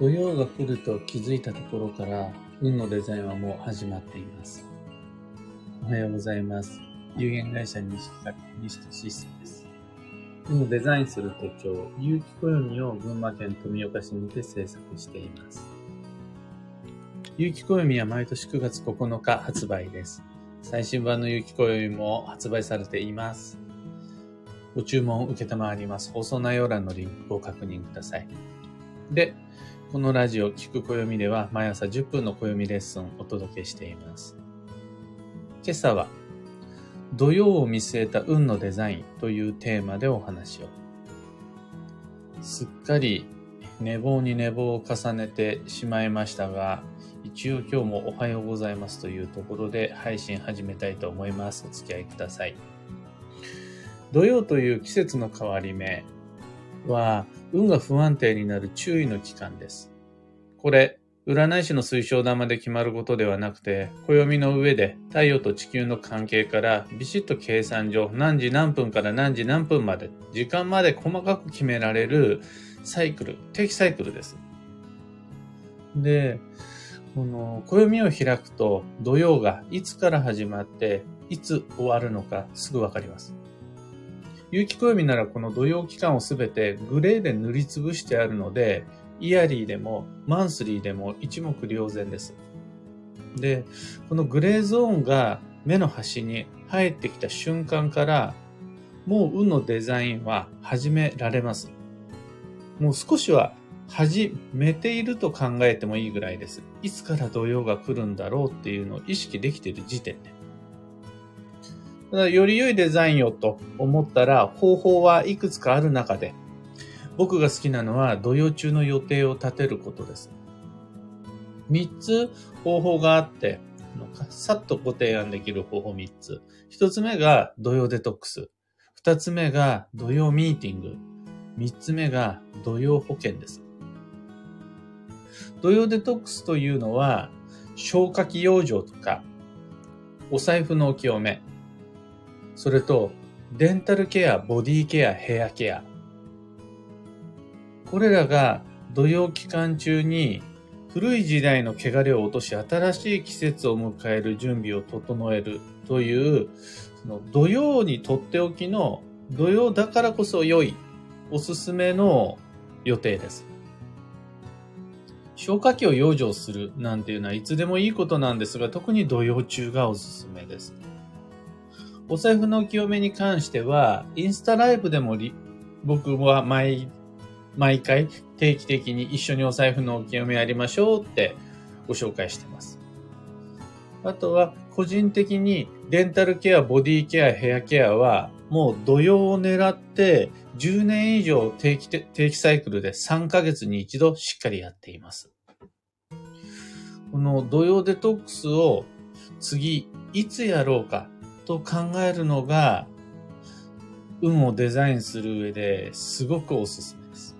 土曜が来ると気づいたところから運のデザインはもう始まっています。おはようございます。有限会社西西システムです。運をデザインする手帳、有機暦を群馬県富岡市にて制作しています。有機暦は毎年9月9日発売です。最新版の有機暦も発売されています。ご注文を受けたまわります。放送内容欄のリンクを確認ください。で、このラジオ聞く暦では毎朝10分の暦レッスンをお届けしています。今朝は土曜を見据えた運のデザインというテーマでお話を。すっかり寝坊に寝坊を重ねてしまいましたが、一応今日もおはようございますというところで配信始めたいと思います。お付き合いください。土曜という季節の変わり目は運が不安定になる注意の期間です。これ、占い師の推奨玉で決まることではなくて、暦の上で太陽と地球の関係からビシッと計算上何時何分から何時何分まで、時間まで細かく決められるサイクル、定期サイクルです。で、この暦を開くと土曜がいつから始まっていつ終わるのかすぐわかります。有機暦ならこの土曜期間をすべてグレーで塗りつぶしてあるので、イヤリーでもマンスリーでも一目瞭然です。で、このグレーゾーンが目の端に入ってきた瞬間から、もう運のデザインは始められます。もう少しは始めていると考えてもいいぐらいです。いつから土曜が来るんだろうっていうのを意識できている時点で。より良いデザインをと思ったら方法はいくつかある中で、僕が好きなのは土曜中の予定を立てることです。3つ方法があって、さっとご提案できる方法3つ。1つ目が土曜デトックス。2つ目が土曜ミーティング。3つ目が土曜保険です。土曜デトックスというのは、消化器養生とか、お財布のお清め、それと、デンタルケア、ボディケア、ヘアケア。これらが土曜期間中に古い時代の汚れを落とし新しい季節を迎える準備を整えるという、その土曜にとっておきの土曜だからこそ良いおすすめの予定です。消化器を養生するなんていうのはいつでもいいことなんですが、特に土曜中がおすすめです。お財布の清めに関しては、インスタライブでも僕は毎、毎回定期的に一緒にお財布のお清めやりましょうってご紹介してます。あとは、個人的にデンタルケア、ボディケア、ヘアケアは、もう土曜を狙って10年以上定期定期サイクルで3ヶ月に一度しっかりやっています。この土曜デトックスを次いつやろうかと考えるのが、運をデザインする上ですごくおすすめです。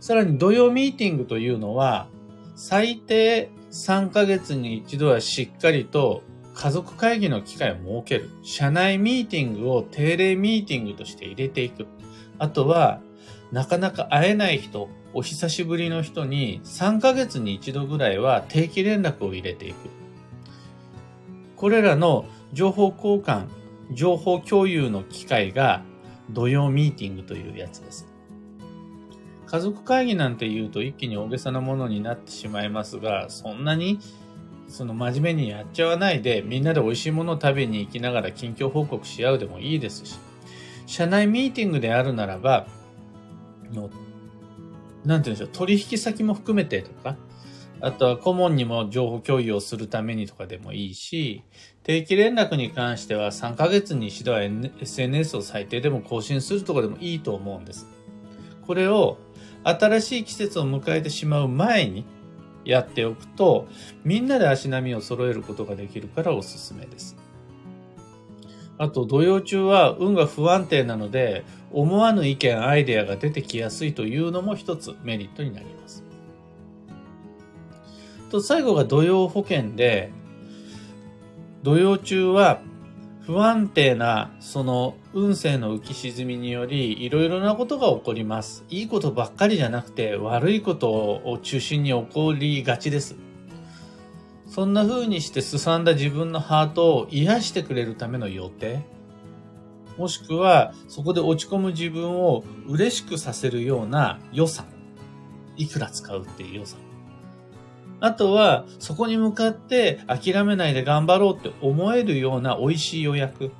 さらに土曜ミーティングというのは、最低3ヶ月に一度はしっかりと家族会議の機会を設ける。社内ミーティングを定例ミーティングとして入れていく。あとは、なかなか会えない人、お久しぶりの人に3ヶ月に一度ぐらいは定期連絡を入れていく。これらの情報交換、情報共有の機会が土曜ミーティングというやつです。家族会議なんて言うと一気に大げさなものになってしまいますが、そんなにその真面目にやっちゃわないで、みんなで美味しいものを食べに行きながら近況報告し合うでもいいですし、社内ミーティングであるならば、のなんて言うんでしょう、取引先も含めてとか、あとは顧問にも情報共有をするためにとかでもいいし、定期連絡に関しては3ヶ月に一度は SNS を最低でも更新するとかでもいいと思うんです。これを新しい季節を迎えてしまう前にやっておくと、みんなで足並みを揃えることができるからおすすめです。あと、土曜中は運が不安定なので、思わぬ意見、アイデアが出てきやすいというのも一つメリットになります。と、最後が土曜保険で、土曜中は不安定なその運勢の浮き沈みによりいろいろなことが起こります。いいことばっかりじゃなくて悪いことを中心に起こりがちです。そんな風にしてすさんだ自分のハートを癒してくれるための予定もしくはそこで落ち込む自分を嬉しくさせるような予算。いくら使うっていう予算。あとは、そこに向かって諦めないで頑張ろうって思えるような美味しい予約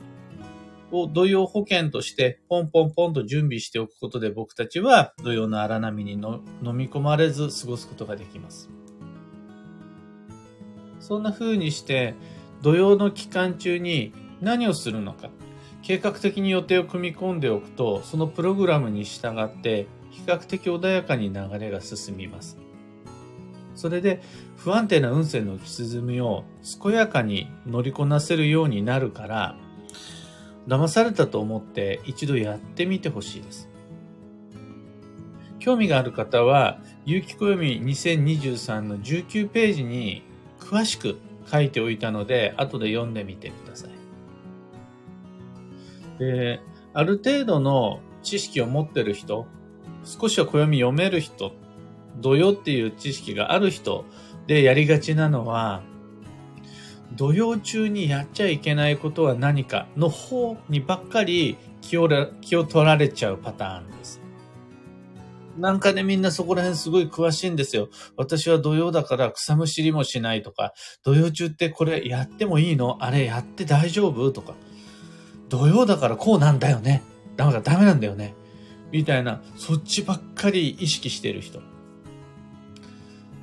を土曜保険としてポンポンポンと準備しておくことで僕たちは土曜の荒波にの飲み込まれず過ごすことができます。そんな風にして土曜の期間中に何をするのか、計画的に予定を組み込んでおくと、そのプログラムに従って比較的穏やかに流れが進みます。それで不安定な運勢の浮き沈みを健やかに乗りこなせるようになるから、騙されたと思って一度やってみてほしいです。興味がある方は、有機暦2023の19ページに詳しく書いておいたので、後で読んでみてください。で、ある程度の知識を持ってる人、少しは暦読める人土曜っていう知識がある人でやりがちなのは、土曜中にやっちゃいけないことは何かの方にばっかり気を気を取られちゃうパターンです。なんかね、みんなそこら辺すごい詳しいんですよ。私は土曜だから草むしりもしないとか、土曜中ってこれやってもいいの？あれやって大丈夫？とか、土曜だからこうなんだよね。だからダメなんだよね。みたいな、そっちばっかり意識してる人。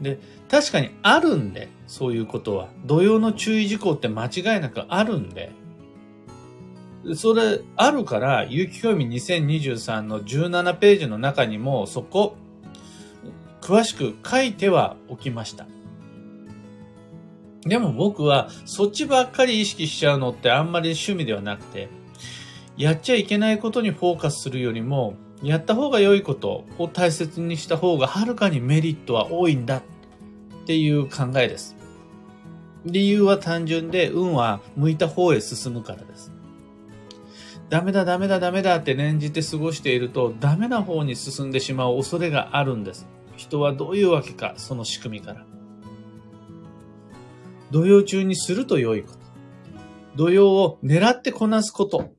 で、確かにあるんで、そういうことは。土曜の注意事項って間違いなくあるんで。それ、あるから、有機興味2023の17ページの中にも、そこ、詳しく書いてはおきました。でも僕は、そっちばっかり意識しちゃうのってあんまり趣味ではなくて、やっちゃいけないことにフォーカスするよりも、やった方が良いことを大切にした方がはるかにメリットは多いんだっていう考えです。理由は単純で、運は向いた方へ進むからです。ダメだダメだダメだって念じて過ごしていると、ダメな方に進んでしまう恐れがあるんです。人はどういうわけか、その仕組みから。土曜中にすると良いこと。土曜を狙ってこなすこと。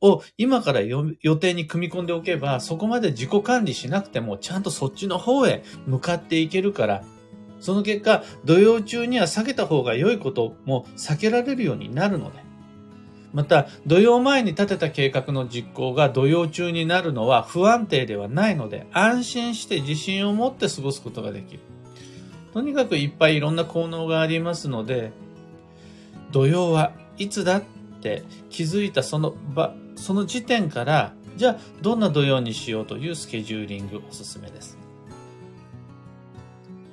を今から予定に組み込んでおけば、そこまで自己管理しなくても、ちゃんとそっちの方へ向かっていけるから、その結果、土曜中には避けた方が良いことも避けられるようになるので。また、土曜前に立てた計画の実行が土曜中になるのは不安定ではないので、安心して自信を持って過ごすことができる。とにかくいっぱいいろんな効能がありますので、土曜はいつだって気づいたその場、その時点から、じゃあどんな土曜にしようというスケジューリングおすすめです。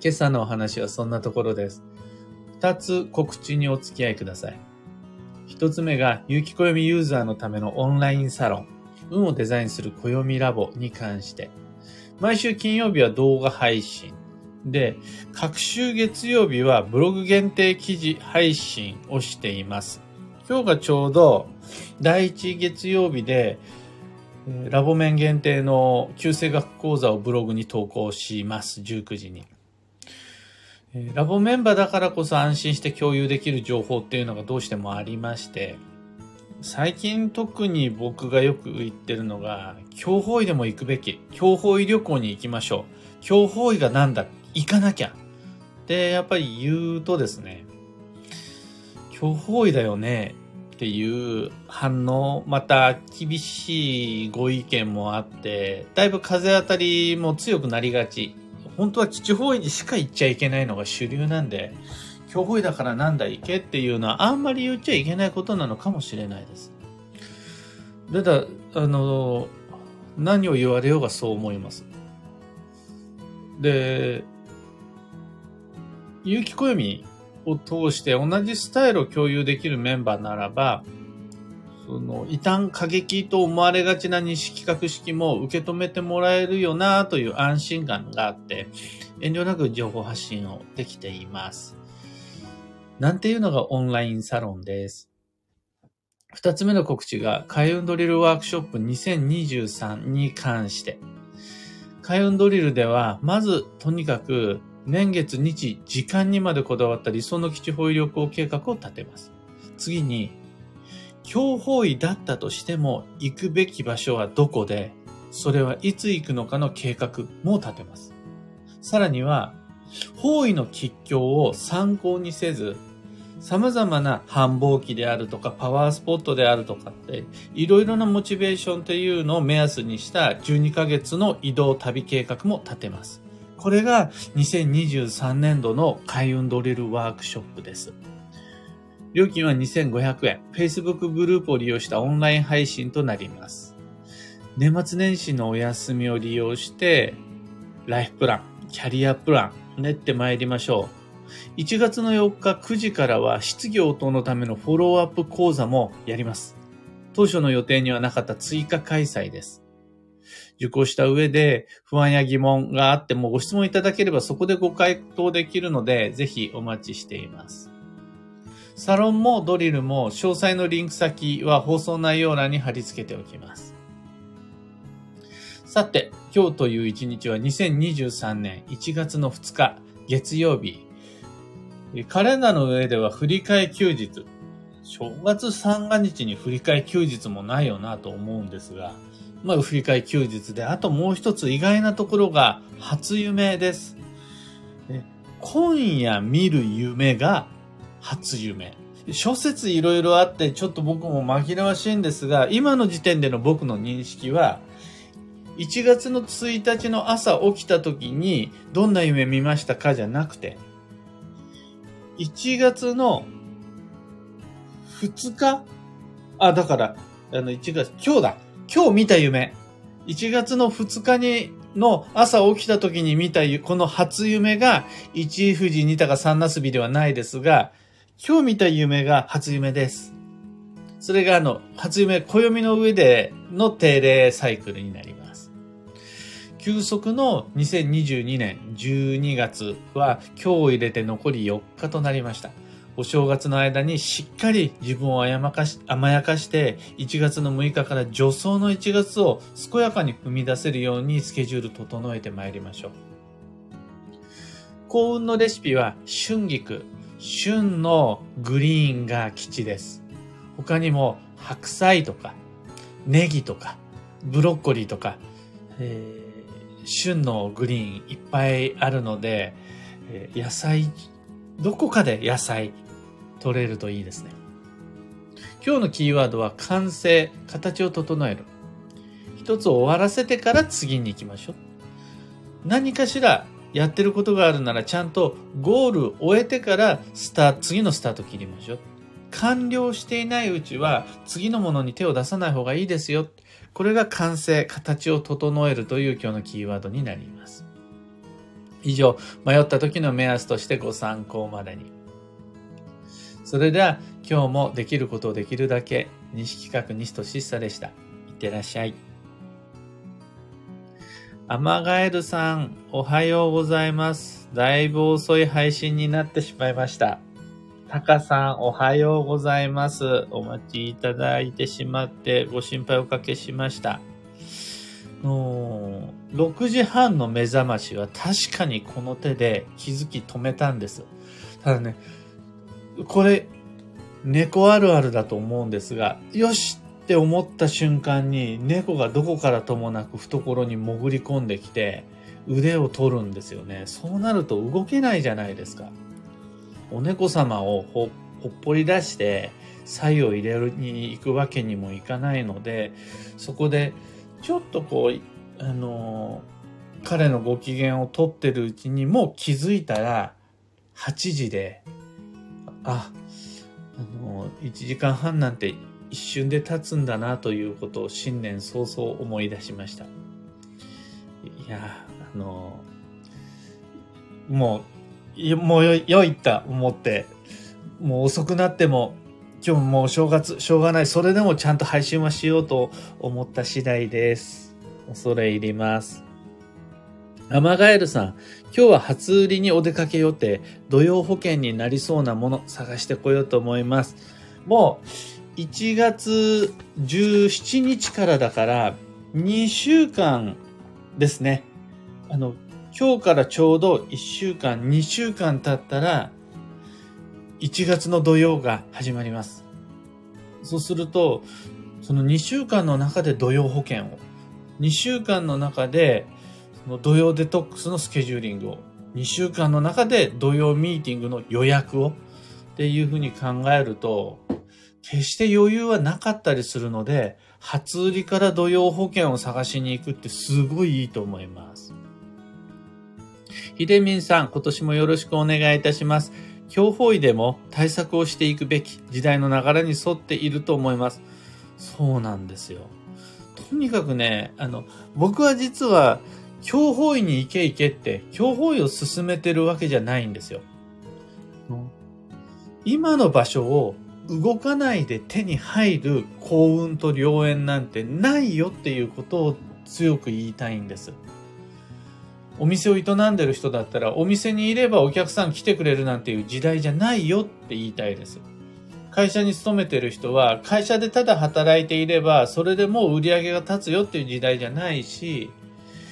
今朝のお話はそんなところです。二つ告知にお付き合いください。一つ目が、有機暦ユーザーのためのオンラインサロン、運をデザインする暦ラボに関して、毎週金曜日は動画配信。で、各週月曜日はブログ限定記事配信をしています。今日がちょうど第1月曜日で、ラボ面限定の旧正学講座をブログに投稿します。19時に。ラボメンバーだからこそ安心して共有できる情報っていうのがどうしてもありまして、最近特に僕がよく言ってるのが、強法医でも行くべき。強法医旅行に行きましょう。強法医がなんだ？行かなきゃ。で、やっぱり言うとですね、巨方位だよねっていう反応、また厳しいご意見もあって、だいぶ風当たりも強くなりがち。本当は基地方位にしか行っちゃいけないのが主流なんで、強方位だからなんだ行けっていうのはあんまり言っちゃいけないことなのかもしれないです。ただ、あの、何を言われようがそう思います。で、有機暦を通して同じスタイルを共有できるメンバーならば、その、異端過激と思われがちな西企画式も受け止めてもらえるよなという安心感があって、遠慮なく情報発信をできています。なんていうのがオンラインサロンです。二つ目の告知が、開運ドリルワークショップ2023に関して。開運ドリルでは、まず、とにかく、年月、日、時間にまでこだわった理想の基地保有旅行計画を立てます。次に、強方位だったとしても、行くべき場所はどこで、それはいつ行くのかの計画も立てます。さらには、方位の吉凶を参考にせず、様々な繁忙期であるとかパワースポットであるとかって、いろいろなモチベーションっていうのを目安にした12ヶ月の移動旅計画も立てます。これが2023年度の開運ドリルワークショップです。料金は2500円。Facebook グループを利用したオンライン配信となります。年末年始のお休みを利用して、ライフプラン、キャリアプラン、練ってまいりましょう。1月の4日9時からは質疑応答のためのフォローアップ講座もやります。当初の予定にはなかった追加開催です。受講した上で不安や疑問があってもご質問いただければそこでご回答できるのでぜひお待ちしています。サロンもドリルも詳細のリンク先は放送内容欄に貼り付けておきます。さて、今日という一日は2023年1月の2日月曜日カレンダーの上では振り替え休日。正月三が日に振り替え休日もないよなと思うんですが、まあ振り替え休日で、あともう一つ意外なところが初夢です。今夜見る夢が初夢。諸説いろいろあってちょっと僕も紛らわしいんですが、今の時点での僕の認識は、1月の1日の朝起きた時にどんな夢見ましたかじゃなくて、1月の2日？あ、だから、あの、1月、今日だ。今日見た夢。1月の2日に、の朝起きた時に見たこの初夢が、1富士二鷹三なすびではないですが、今日見た夢が初夢です。それがあの、初夢、暦の上での定例サイクルになります。急速の2022年12月は今日を入れて残り4日となりました。お正月の間にしっかり自分を甘やかし甘やかして1月の6日から助走の1月を健やかに踏み出せるようにスケジュール整えてまいりましょう。幸運のレシピは春菊、旬のグリーンが基地です。他にも白菜とかネギとかブロッコリーとか、えー旬のグリーンいっぱいあるので、野菜、どこかで野菜取れるといいですね。今日のキーワードは完成、形を整える。一つ終わらせてから次に行きましょう。何かしらやってることがあるならちゃんとゴール終えてからスタ次のスタート切りましょう。完了していないうちは次のものに手を出さない方がいいですよ。これが完成、形を整えるという今日のキーワードになります。以上、迷った時の目安としてご参考までに。それでは今日もできることをできるだけ、西企画西俊久でした。いってらっしゃい。アマガエルさん、おはようございます。だいぶ遅い配信になってしまいました。タカさん、おはようございます。お待ちいただいてしまってご心配おかけしました。の6時半の目覚ましは確かにこの手で気づき止めたんです。ただね、これ、猫あるあるだと思うんですが、よしって思った瞬間に猫がどこからともなく懐に潜り込んできて腕を取るんですよね。そうなると動けないじゃないですか。お猫様をほっぽり出して左を入れるに行くわけにもいかないのでそこでちょっとこうあの彼のご機嫌をとってるうちにもう気づいたら8時でああの1時間半なんて一瞬で経つんだなということを新年早々思い出しましたいやあのもうもうよいった思って、もう遅くなっても、今日もう正月、しょうがない。それでもちゃんと配信はしようと思った次第です。恐れ入ります。アマガエルさん、今日は初売りにお出かけ予定、土曜保険になりそうなもの探してこようと思います。もう1月17日からだから、2週間ですね。あの、今日からちょうど1週間、2週間経ったら、1月の土曜が始まります。そうすると、その2週間の中で土曜保険を、2週間の中で、の土曜デトックスのスケジューリングを、2週間の中で土曜ミーティングの予約を、っていうふうに考えると、決して余裕はなかったりするので、初売りから土曜保険を探しに行くってすごいいいと思います。ひでみんさん、今年もよろしくお願いいたします。強法医でも対策をしていくべき時代の流れに沿っていると思います。そうなんですよ。とにかくね、あの、僕は実は、強法医に行け行けって、強法医を進めてるわけじゃないんですよ。今の場所を動かないで手に入る幸運と良縁なんてないよっていうことを強く言いたいんです。お店を営んでる人だったらお店にいればお客さん来てくれるなんていう時代じゃないよって言いたいです。会社に勤めてる人は会社でただ働いていればそれでもう売り上げが立つよっていう時代じゃないし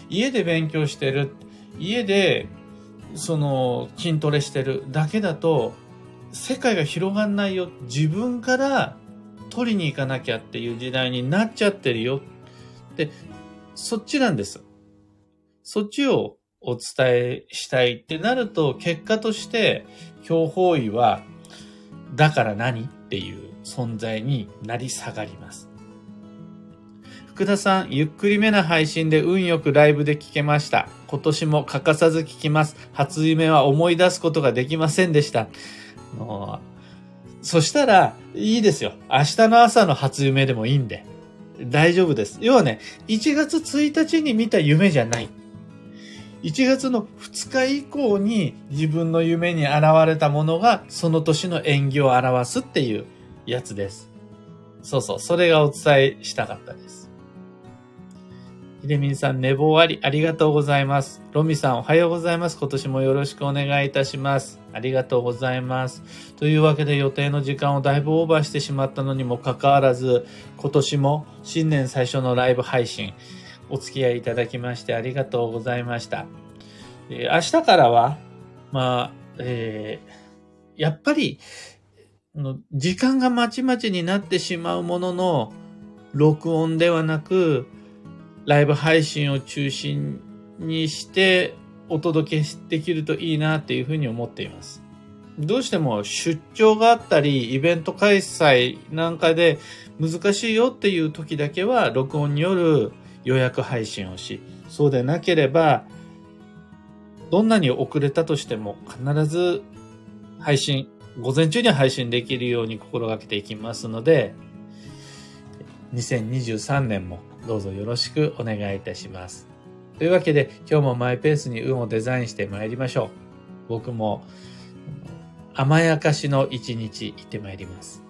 家で勉強してる家でその筋トレしてるだけだと世界が広がんないよ。自分から取りに行かなきゃっていう時代になっちゃってるよ。で、そっちなんです。そっちをお伝えしたいってなると、結果として、強法医は、だから何っていう存在になり下がります。福田さん、ゆっくりめな配信で運よくライブで聞けました。今年も欠かさず聞きます。初夢は思い出すことができませんでした。のそしたら、いいですよ。明日の朝の初夢でもいいんで。大丈夫です。要はね、1月1日に見た夢じゃない。1月の2日以降に自分の夢に現れたものがその年の縁起を表すっていうやつです。そうそう、それがお伝えしたかったです。ひでみんさん、寝坊あり、ありがとうございます。ロミさん、おはようございます。今年もよろしくお願いいたします。ありがとうございます。というわけで予定の時間をだいぶオーバーしてしまったのにもかかわらず、今年も新年最初のライブ配信、お付き合いいただきましてありがとうございました。えー、明日からは、まあ、えー、やっぱり、時間がまちまちになってしまうものの、録音ではなく、ライブ配信を中心にしてお届けできるといいなっていうふうに思っています。どうしても出張があったり、イベント開催なんかで難しいよっていう時だけは録音による予約配信をし、そうでなければ、どんなに遅れたとしても必ず配信、午前中に配信できるように心がけていきますので、2023年もどうぞよろしくお願いいたします。というわけで今日もマイペースに運をデザインして参りましょう。僕も甘やかしの一日行って参ります。